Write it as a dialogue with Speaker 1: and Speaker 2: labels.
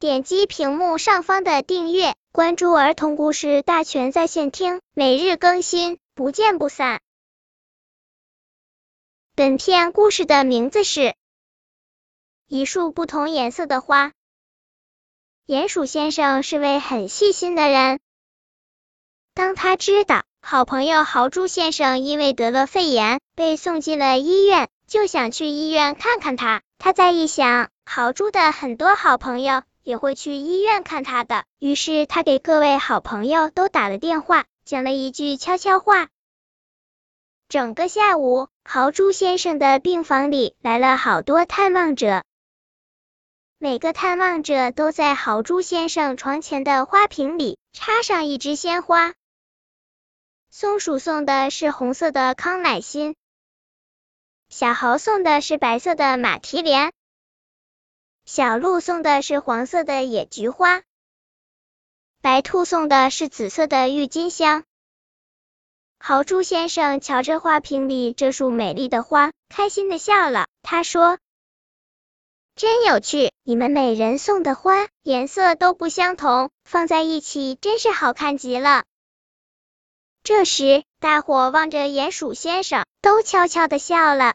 Speaker 1: 点击屏幕上方的订阅，关注儿童故事大全在线听，每日更新，不见不散。本片故事的名字是《一束不同颜色的花》。鼹鼠先生是位很细心的人，当他知道好朋友豪猪先生因为得了肺炎被送进了医院，就想去医院看看他。他再一想，豪猪的很多好朋友也会去医院看他的，于是他给各位好朋友都打了电话，讲了一句悄悄话。整个下午，豪猪先生的病房里来了好多探望者，每个探望者都在豪猪先生床前的花瓶里插上一支鲜花。松鼠送的是红色的康乃馨。小猴送的是白色的马蹄莲，小鹿送的是黄色的野菊花，白兔送的是紫色的郁金香。豪猪先生瞧着花瓶里这束美丽的花，开心的笑了。他说：“真有趣，你们每人送的花颜色都不相同，放在一起真是好看极了。”这时，大伙望着鼹鼠先生，都悄悄的笑了。